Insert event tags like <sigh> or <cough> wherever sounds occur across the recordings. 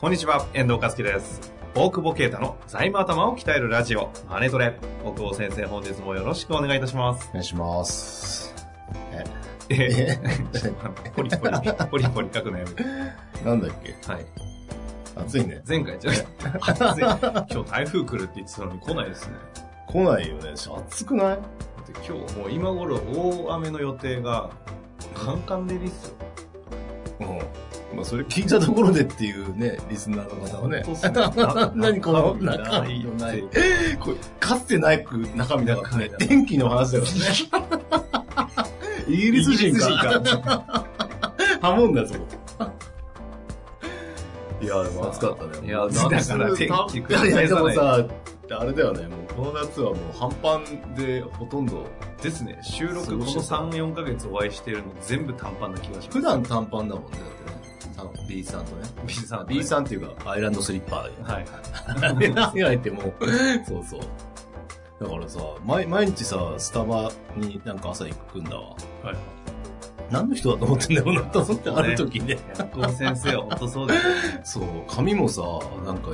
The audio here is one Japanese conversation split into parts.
こんにちは、遠藤和樹です。大久保啓太の財務頭を鍛えるラジオ、マネトレ。大久保先生、本日もよろしくお願いいたします。お願いします。ええポリポリ、ポリポリ書くのやめて。なんだっけ？はい。暑いね。前回じゃあ、暑い。今日台風来るって言ってたのに来ないですね。来ないよね。暑くない？だって今日もう今頃大雨の予定が、カンカン照りっすよ。うん。まあ、それ聞いたところでっていうね、リスナーの方はね。ね <laughs> な何この中中身のない身のない。これ、かつてないく中身だからね天気の話だ <laughs> からね。イギリス人か。ハモんだよ、そこ。いや、でも暑かったね。いやだから天気いやいや、でもさ、あれだよね、もうこの夏はもう半パンでほとんど、ですね。収録この3、4ヶ月お会いしてるの全部短パンな気がします。普段短パンだもんね、だってね。B さんとね。B さん。B さんっていうか、アイランドスリッパーで。はい。あ <laughs> れ何が入っても、そうそう。だからさ、毎毎日さ、スタバになんか朝行くんだわ。はい。何の人だと思ってんだろうなと思って、ある時ね。ヤコウ先生は本当そうですよね。<laughs> そう、髪もさ、なんか、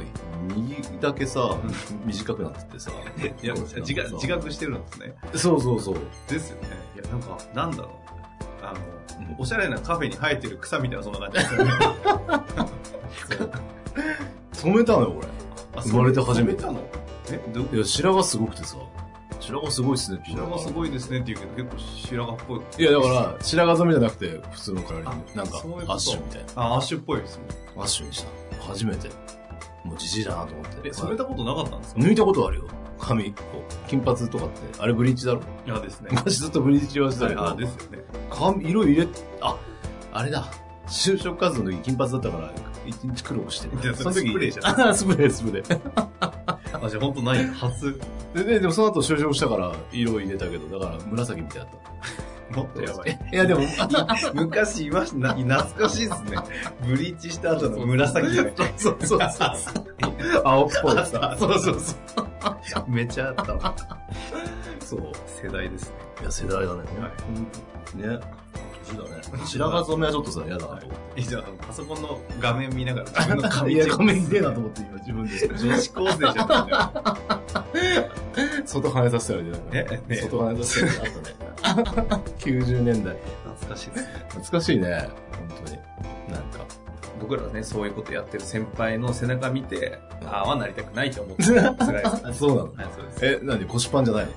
右だけさ、短くなっててさ。<laughs> いや、自覚、自覚してるんですね。そうそうそう。ですよね。いや、なんか、なんだろう。あの、おしゃれなカフェに生えてる草みたいなそんな感じですよね。<laughs> 染めたのよ、あ生まれて初めて染めたの？え。いや、白髪すごくてさ。白髪すごいっすねって白髪すごいですねって言うけど、結構白髪っぽい。いや、だから、白髪染めじゃなくて、普通のカラーリング。あなんかアッシュみたいな。あ、アッシュっぽいですね。アッシュにした。初めて。もうじじいだなと思って。え、染めたことなかったんですか？抜いたことあるよ。髪、こう、金髪とかって。あれブリーチだろ？いやですね。昔ずっとブリーチはしてたけど。あ、ですよね。髪、色入れ、あ、あれだ。就職活動の時金髪だったから、一日苦労していやそれスプレーじゃないスプレー、スプレー。あ、じゃあ本当ない。初。で、ででもその後就職したから、色入れたけど、だから紫みたいだった。もっとやばい。いや、でも、<laughs> 昔いました、な懐かしいですね。ブリーチした後の紫ね。そうそうそう。<laughs> 青っぽいさ。<laughs> そうそうそう。<laughs> めっちゃあったわ。そう。世代ですね。いや、世代だね。ね。年だね。白髪染めはちょっとさ、嫌だなと思っいや、パソコンの画面見ながら自分のて。<laughs> 髪画面出えなと思って今自分で。女子高生じゃん。外跳ねさせたらいいね。えね外跳ねさせたらいいね。あったね。90年代。懐かしいですね。懐かしいね。本当に。僕らはね、そういうことやってる先輩の背中見て、ああはなりたくないと思ってた。<laughs> 辛いです。あそうなのはい、そうです。え、なんで腰パンじゃないの？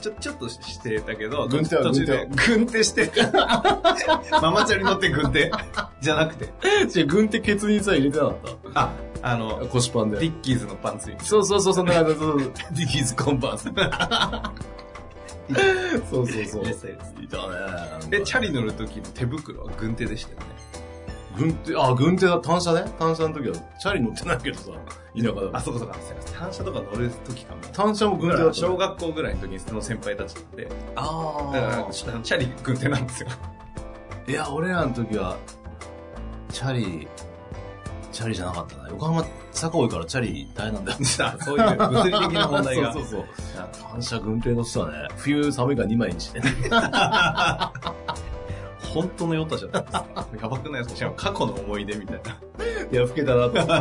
ちょ、ちょっとしてたけど、軍手は途中で、軍手して、<laughs> ママチャリ乗って軍手じゃなくて、違う、軍手ケツにさ、入れてなかっあ、あのた、腰パンで。ディッキーズのパンツに。そうそうそう、そんな感じ。そうそうディッキーズコンバース。<laughs> そうそうそう。入れてたやいたね。で、チャリ乗る時の手袋は軍手でしたよね。軍手、あ、軍手だ、単車ね。単車の時は、チャリ乗ってないけどさ、田舎だあ、そうかそうか。単車とか乗る時かも。単車も軍手だった。小学校ぐらいの時にその先輩たちなんで、あだから、チャリ軍手なんですよ。いや、俺らの時は、チャリ、チャリじゃなかったな。横浜、坂多いからチャリ大変なんだよ。<laughs> そういう物理的な問題が。<laughs> そうそうそう。単車軍手の人はね、冬寒いから2枚にしてね。<laughs> 本当のヨタじゃないですか。<laughs> やばくないですか？しかも過去の思い出みたいな。いや、老けたなと思って。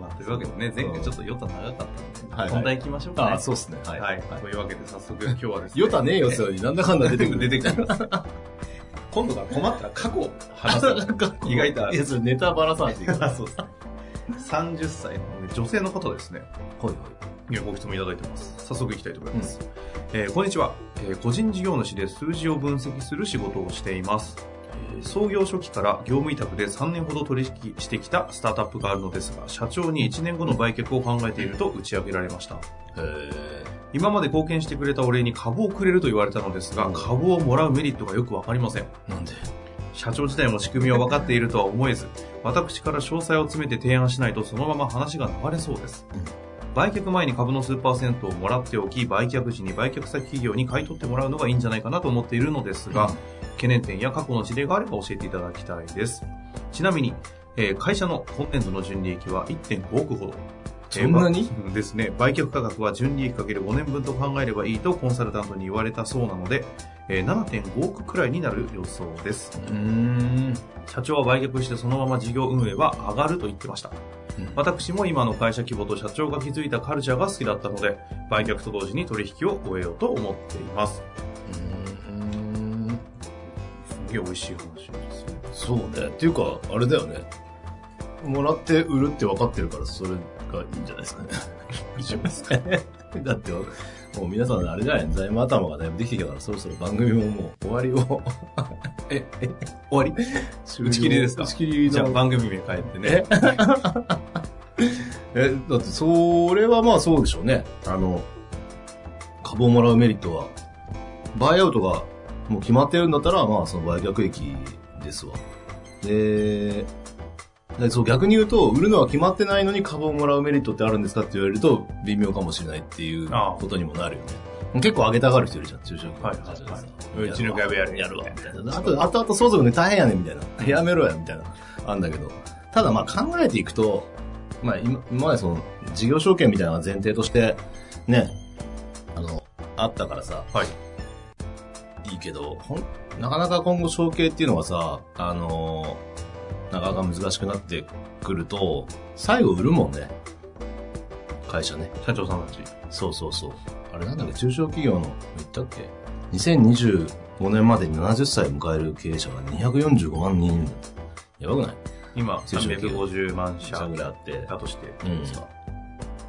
まあ、というわけでね、前回ちょっとヨタ長かったんで、はいはい本題行きましょうかね。あ、そうっすね。は。はいい。というわけで早速今日はですね。ヨタねえよ、それに。なんだかんだ出てくる。<laughs> 出てくる。今度から困ったら過去を話す。<laughs> 意外といや、それネタバラさないといけない。あそうですね。30歳の女性の方ですね。はいいやご質問いただいてます。早速いきたいと思います。えーこんにちは、えー個人事業主で数字を分析する仕事をしています。えー創業初期から業務委託で3年ほど取引してきたスタートアップがあるのですが、社長に1年後の売却を考えていると打ち上げられました。へ今まで貢献してくれたお礼に株をくれると言われたのですが、株をもらうメリットがよくわかりません。なんで？社長自体も仕組みを分かっているとは思えず、私から詳細を詰めて提案しないとそのまま話が流れそうです。売却前に株の数パーセントをもらっておき、売却時に売却先企業に買い取ってもらうのがいいんじゃないかなと思っているのですが、うん懸念点や過去の事例があれば教えていただきたいです。ちなみに、えー会社の今年度の純利益は1.5億ほど。そんなに？ですね。売却価格は純利益かける5年分と考えればいいとコンサルタントに言われたそうなので、えー7.5億くらいになる予想です。うーん。社長は売却してそのまま事業運営は上がると言ってました。うん私も今の会社規模と社長が築いたカルチャーが好きだったので、売却と同時に取引を終えようと思っています。うんすげえ美味しい話ですね。そうね。っていうか、あれだよね。もらって売るって分かってるから、それがいいんじゃないですかね。すかね。だって、もう皆さんあれじゃない財務頭がだいぶできてきたから、そろそろ番組ももう終わりを。え、え、終わり？打ち切りですか？打ち切りのじゃあ番組名変えてね。え、だって、それはまあそうでしょうね。あの、株をもらうメリットは、バイアウトがもう決まってるんだったら、まあその売却益ですわ。で、でそう逆に言うと、売るのは決まってないのに株をもらうメリットってあるんですかって言われると、微妙かもしれないっていうことにもなるよね。結構上げたがる人いるじゃん、中小企業はいはいはいじゃあさうちの株やるやるわ、みたいな。あと、あとあと相続ね、大変やねん、みたいな。やめろや、みたいな。あんだけど。ただまあ考えていくと、まあ今、今までその、事業証券みたいなのが前提として、ね、あの、あったからさ、はい。いいけど、ほん、なかなか今後承継っていうのがさ、あのなかなか難しくなってくると、最後売るもんね。会社ね。社長さんたち。そうそうそう。あれなんだっけ、中小企業の、言ったっけ ?2025 年までに70歳を迎える経営者が245万人いる。やばくない？今、中小企業350万社社ぐらいあって。だとして、うん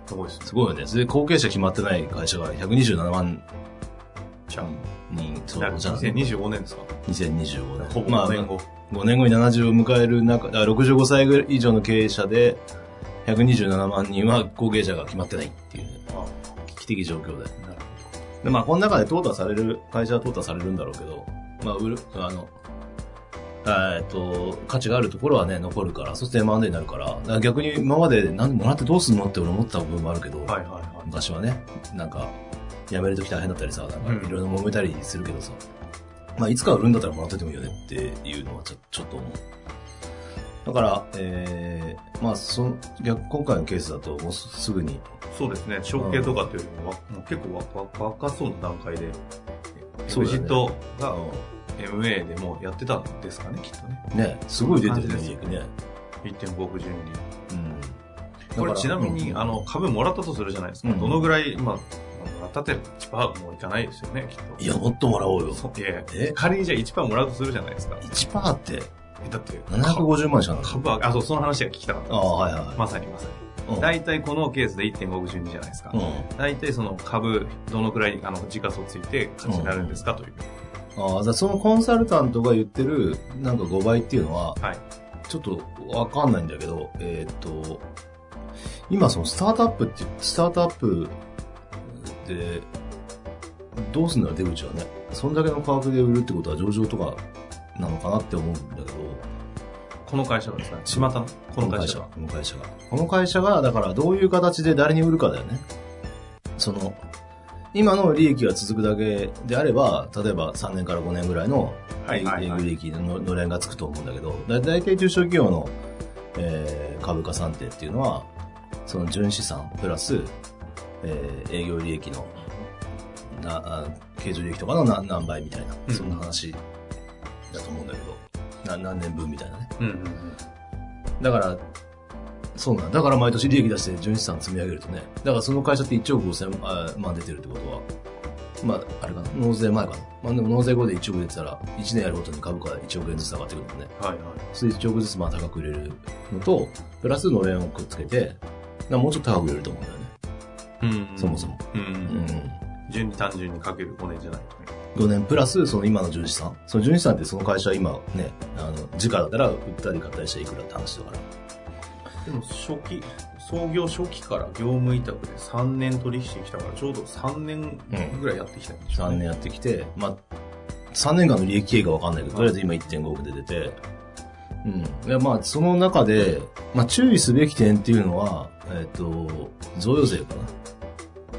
すごいですね。すごいよね。それで後継者決まってない会社が127万じゃあ、人、そだう、じゃあ2025年ですか？2025年。ほぼまあ、5年後。5年後に70を迎える中、あ65歳ぐらい以上の経営者で、127万人は後継者が決まってないっていう、あ危機的状況で。で、まあ、この中で淘汰される、会社は淘汰されるんだろうけど、まあ、売る、あの、あえっと、価値があるところはね、残るから、そして M&A になるから、だから逆に今まで、なんでもらってどうすんのって俺思った部分もあるけど、ほどはいはいはい。昔はね、なんか、辞めるとき大変だったりさ、なんかうんいろいろ揉めたりするけどさ、まあ、いつか売るんだったらもらっててもいいよねっていうのはちょちょっと思う。だから、えー、まあ、その、逆、今回のケースだともうすすぐに、そうですね。承継とかっていうよりもわ、もう結構わわ若そうな段階で、そうジットがう MA でもやってたんですかね、きっとね。んね、すごい出てるね、利益ね。1.5億純利。うん。これちなみに、うんあの、株もらったとするじゃないですか。うんどのぐらい、まあ、もらったって1%もいかないですよね、きっと。いや、もっともらおうよ。いやえ？仮にじゃあ1%もらうとするじゃないですか。1%って、えだって、750万しかない。株は、あ、そう、その話が聞きたかったんですああ、はいはいはい。まさにまさに。うん大体このケースで1.5億純利じゃないですか。うん。大体その株、どのくらい、あの、時価総ついて価値になるんですかという。ああ、じゃあそのコンサルタントが言ってる、なんか5倍っていうのは、はい。ちょっとわかんないんだけど、えーっと、今そのスタートアップって、スタートアップで、どうすんだろう、出口はね。そんだけの価格で売るってことは上場とかなのかなって思うんだけど、この会社がですね、巷の、この会社が。この会社が。この会社が、だからどういう形で誰に売るかだよね。その、今の利益が続くだけであれば、例えば3年から5年ぐらいの営業利益ののれんがつくと思うんだけど、だだいたい中小企業の、えー株価算定っていうのは、その純資産プラス、えー営業利益のなあ経常利益とかの何何倍みたいな、うんそんな話だと思うんだけど、な何年分みたいなね。うんうんうん。だから、そうなんだ。だから毎年利益出して純資産積み上げるとね。だからその会社って1億5千万出てるってことは、まあ、あれかな。納税前かな。まあでも納税後で1億出てたら、1年やるごとに株価が1億円ずつ上がってくるもんね。はいはい。それで1億ずつまあ高く売れるのと、プラスのれんをくっつけて、もうちょっと高く売れると思うんだよね。うんそもそも。うん。順に単純にかける5年じゃないとね。5年プラスその今の純資産。その純資産ってその会社は今ね、あの、時価だったら売ったり買ったりしていくらって話だから。でも初期、創業初期から業務委託で3年取引してきたから、ちょうど3年ぐらいやってきたんでしょう3ね。年やってきて、まあ、3年間の利益経営がわかんないけど、とりあえず今1.5億で出て、うん。いや、まあ、その中で、まあ、注意すべき点っていうのは、えっ、と、贈与税かな。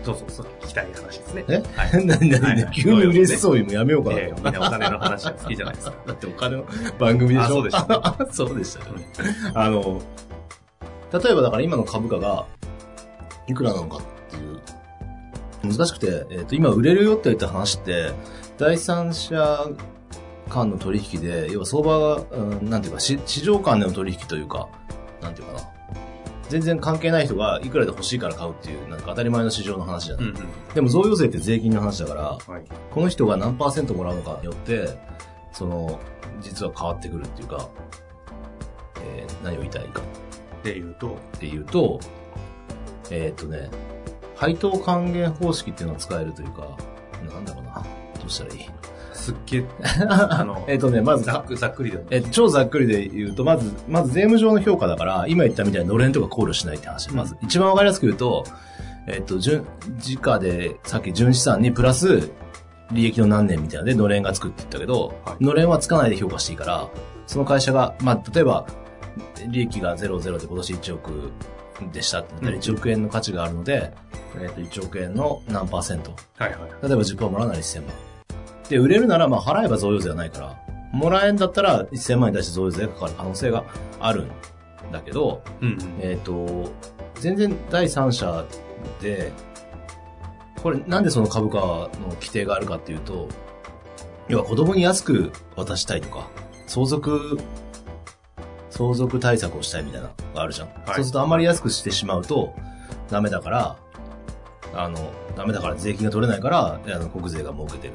そうそうそう。聞きたい話ですね。え？はい。<laughs> 何何急に嬉しそうにもやめようかな。ええみんなお金の話は好きじゃないですか。<laughs> だってお金の番組でしょ？あそうでしたあ <laughs> そうでしたよね。あの、例えばだから今の株価がいくらなのかっていう、難しくて、えっ、と、今売れるよって言った話って、第三者間の取引で、要は相場が、うん、なんていうか、し市場間での取引というか、なんていうかな。全然関係ない人がいくらで欲しいから買うっていう、なんか当たり前の市場の話じゃない。うんうん。でも贈与税って税金の話だから、はい。この人が何パーセントもらうのかによって、その、実は変わってくるっていうか、えー何を言いたいかで言うと、っていうと、えーっとね、配当還元方式っていうのを使えるというか、なんだろうな。どうしたらいい？すっげえ、あの、<laughs> えーっとね、まずざっくざっくりでも。え超ざっくりで言うと、まず、まず税務上の評価だから、今言ったみたいにのれんとか考慮しないって話。まず、一番わかりやすく言うと、えっと、純、時価で、さっき純資産にプラス、利益の何年みたいなので、のれんがつくって言ったけど、はいのれんはつかないで評価していいから、その会社が、まあ、例えば、利益が00で今年1億でしたって言ったら1億円の価値があるので、えっと、1億円の何パーセントはいはい。例えば10%もらうなら1000万。で、売れるなら、まあ、払えば贈与税はないから、もらえんだったら1000万に対して贈与税がかかる可能性があるんだけど、うんうん。えっ、と、全然第三者で、これなんでその株価の規定があるかっていうと、要は子供に安く渡したいとか、相続、相続対策をしたいみたいなのがあるじゃん。そうするとあんまり安くしてしまうと、ダメだから、あの、ダメだから税金が取れないから、あの国税が儲けてる。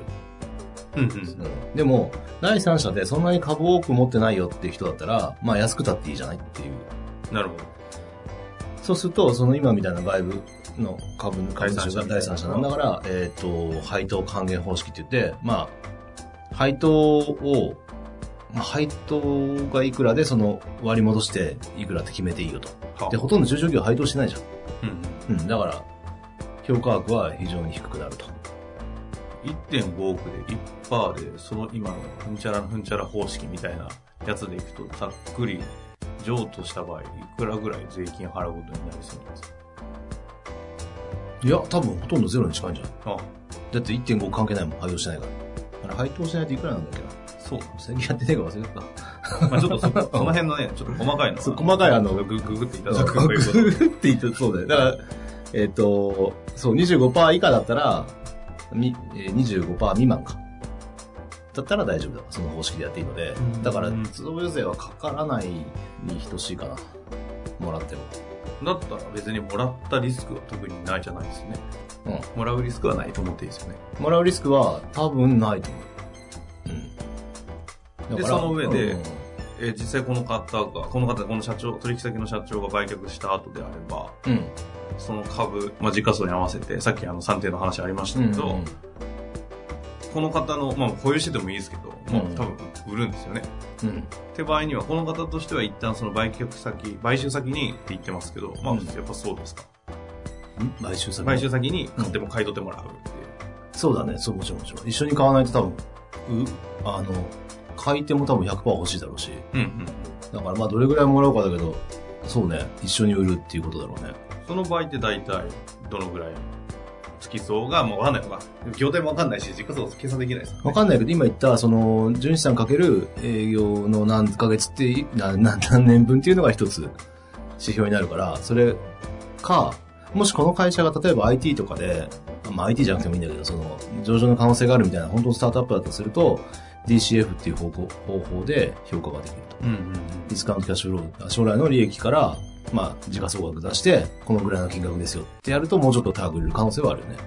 うんうん。でも、第三者でそんなに株多く持ってないよっていう人だったら、まあ安くたっていいじゃないっていう。なるほど。そうすると、その今みたいな外部の株株主が第第三三者者なんだから、えっ、と、配当還元方式って言って、まあ、配当を、まあ、配当がいくらでその割り戻していくらって決めていいよと。はで、ほとんど中小企業配当してないじゃうんん。うん。だから、評価額は非常に低くなると。うん。1.5億で1%で、その今のふんちゃらふんちゃら方式みたいなやつでいくと、ざっくり、譲渡した場合、いくらぐらい税金払うことになりそうですか？いや、多分ほとんどゼロに近いんじゃない？あだって1.5関係ないもん、配当してないから。あれ、配当しないといくらなんだっけな？そう。最近やってねえか忘れた。まあちょっとそ、その辺のね、ちょっと細かいのはそう細かいあのググググっていただくということググって言ってそうだよ。だから、えっ、と、そう、25%以下だったら、みえー25%未満か。だったら大丈夫だ。その方式でやっていいのでうん。だから、贈与税はかからないに等しいかな。もらっても。だったら別にもらったリスクは特にないじゃないですね。うん。もらうリスクはないと思っていいですよね。もらうリスクは多分ないと思う。うん。でその上でうんえー実際この方が、この方、この社長、取引先の社長が売却した後であれば、うん。その株、まあ、時価総に合わせて、さっきあの算定の話ありましたけど、うんこの方の、まあ、保有しててもいいですけど、まあうん多分売るんですよね。うん。って場合には、この方としては一旦その売却先、買収先にって言ってますけど、まあ、うんやっぱそうですか。うん？買収先？買収先に買っても買い取ってもらうっていう。そうだね。そう、もちろんもちろん。一緒に買わないと多分、う、あの、買い手も多分100%欲しいだろうし。うんうん。だからまあどれぐらいもらうかだけど、そうね。一緒に売るっていうことだろうね。その場合って大体、どのぐらい？月総が、もうわかんないのか。業態もわかんないし、時価総計算できないですよねわかんないけど、今言った、その、純資産かける営業の何ヶ月って、なな何年分っていうのが一つ指標になるから、それか、もしこの会社が例えば IT とかで、まあ IT じゃなくてもいいんだけど、その、上場の可能性があるみたいな、本当のスタートアップだとすると、DCF っていう方向方法で評価ができると。うんうんうん。ディスカウントキャッシュフロー、将来の利益から、まあ、時価総額出して、このぐらいの金額ですよってやると、もうちょっと高く売れる可能性はあるよね。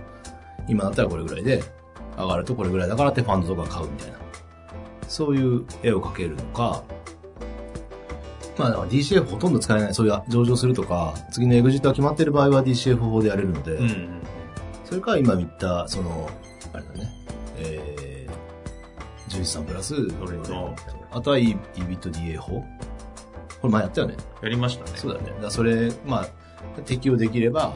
今だったらこれぐらいで、上がるとこれぐらいだからってファンドとか買うみたいな。そういう絵を描けるのか、まあ、だから DCF ほとんど使えない、そういう上場するとか、次のエグジットが決まってる場合は DCF 法でやれるので、うんうん。それから今言った、その、あれだね、えー、純資産プラス、それと、あとは E- EBITDA 法これ前やったよね。やりましたね。そうだよね。だそれ、まあ、適用できれば、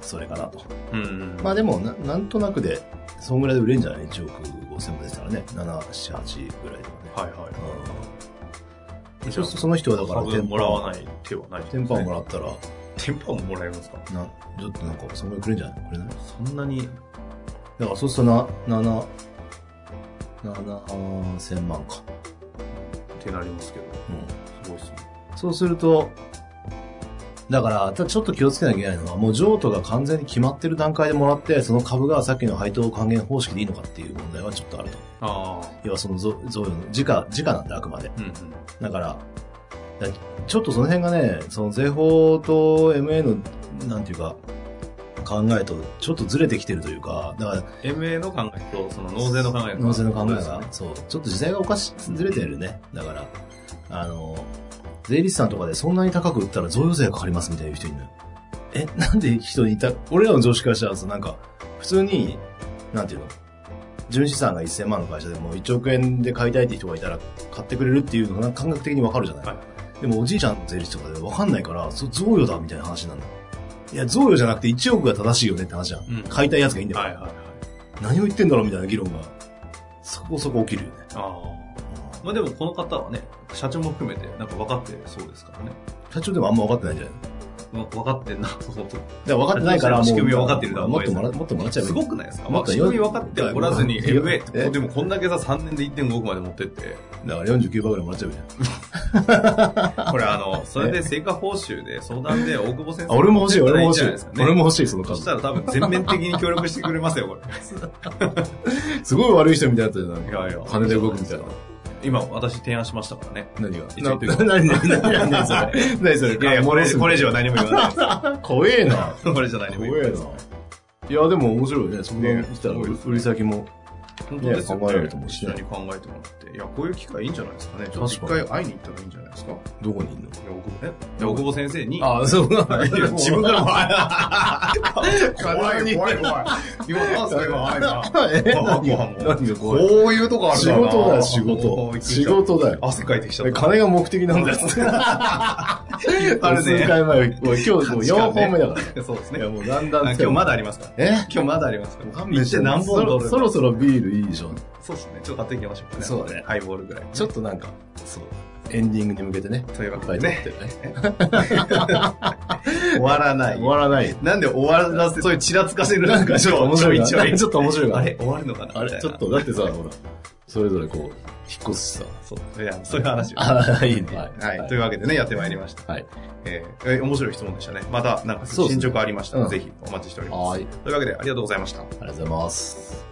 それかなと。うんうん。まあでもな、なんとなくで、そんぐらいで売れるんじゃない ?1 億5千万でしたらね。7、7、8ぐらいではね。はいはい。うん。そうその人はだから、株もらわない手はない、テンパーもらったら、テンパーももらえるんですか？な、ちょっとなんか、そんぐらいくれんじゃない？くれないそんなに、だからそうするとな、7、7千万か。ってなりますけど、うん。すごいっすね。そうすると、だから、ただちょっと気をつけなきゃいけないのは、もう譲渡が完全に決まってる段階でもらって、その株がさっきの配当還元方式でいいのかっていう問題はちょっとあると。ああ。要はその贈贈与の、時価、時価なんであくまで。うんうん。だから、だちょっとその辺がね、その税法と MA の、なんていうか、考えとちょっとずれてきてるというか、だから、MA の考えと、その納税の考え納税の考えが。そう、ちょっと時代がおかし、ずれてるね。だから、あの、税理士さんとかでそんなに高く売ったら贈与税がかかりますみたいな人いるのよ。え、なんで人にいた、俺らの常識からしたらさ、なんか、普通に、なんていうの？純資産が1000万の会社でも1億円で買いたいって人がいたら買ってくれるっていうのが感覚的にわかるじゃない、はいでもおじいちゃんの税理士とかでわかんないから、そ贈与だみたいな話なんだ。いや、贈与じゃなくて1億が正しいよねって話じゃん。うん買いたいやつがいいんだよ。はいはいはい。何を言ってんだろうみたいな議論が、そこそこ起きるよね。ああ。まあでもこの方はね、社長も含めてなんか分かってそうですからね。社長でもあんま分かってないんじゃないま分かってんな、そうそう。だから分かってないから。仕組みは分かってるとはもっともら、もっともらっちゃえばいすい。ごくないですか？もっと仕組み分かっておらずに MA え？でもこんだけさ3年で1.5億まで持ってって、だから49%ぐらいもらっちゃえばいいじゃん。<laughs> これあの、それで成果報酬で相談で大久保先生あ、俺も欲しい、俺も欲しい。俺も欲しい、その数そし。たら多分全面的に協力してくれますよ、これ。<laughs> すごい悪い人みたいだったじゃん。いやいや金で動くみたいな。今私提案しましたからね。何が？一応何何何何それ <laughs> 何それいやいや、これ、これ以上は。は何も言わないで怖えな。す。これ以上何も言わない怖えな。いや、でも面白いね。そんなねしたら売り先も。本当ですよね。ね考えられると思うしね一緒に考えてもらって。いや、こういう機会いいんじゃないですかね。ちょっと一確かに回会いに行ったらいいんじゃないですか？どこにいんの？え？大久保先生に？あ、そういや自分からも。怖い怖い、怖い。今、なんすか、今、あいな。こういうとこある仕事だよ、仕事。<laughs> 仕事だよ。汗かいてきちゃった。金が目的なんだよ。<laughs> あるね数回今日もう4本目だから。そうですね。いや、もうだんだん。あ今日まだありますから。え？今日まだありますから。そろそろビールいいでしょ。そうですね。ちょっと買っていきましょうかね。そうだねハイボールぐらい。ちょっとなんか、そう。エンディングに向けてね。というわけでね。ね。<laughs> 終わらない。終わらない。なんで終わらせ、そういうちらつかせるなんかちょっと面白いな。ちょっと面白いな。あれ？終わるのかな？あれ？ちょっと、だってさ、ほら、それぞれこう、引っ越すしさ。そう。いや、そういう話を。ああ、いいね。はい。というわけでね、やってまいりました。はい。えーえー面白い質問でしたね。また、なんか、進捗ありましたら、うんぜひお待ちしております。はい。というわけで、ありがとうございました。ありがとうございます。